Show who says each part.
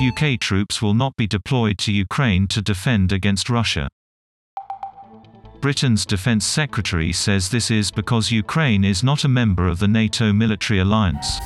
Speaker 1: UK troops will not be deployed to Ukraine to defend against Russia. Britain's defense secretary says this is because Ukraine is not a member of the NATO military alliance.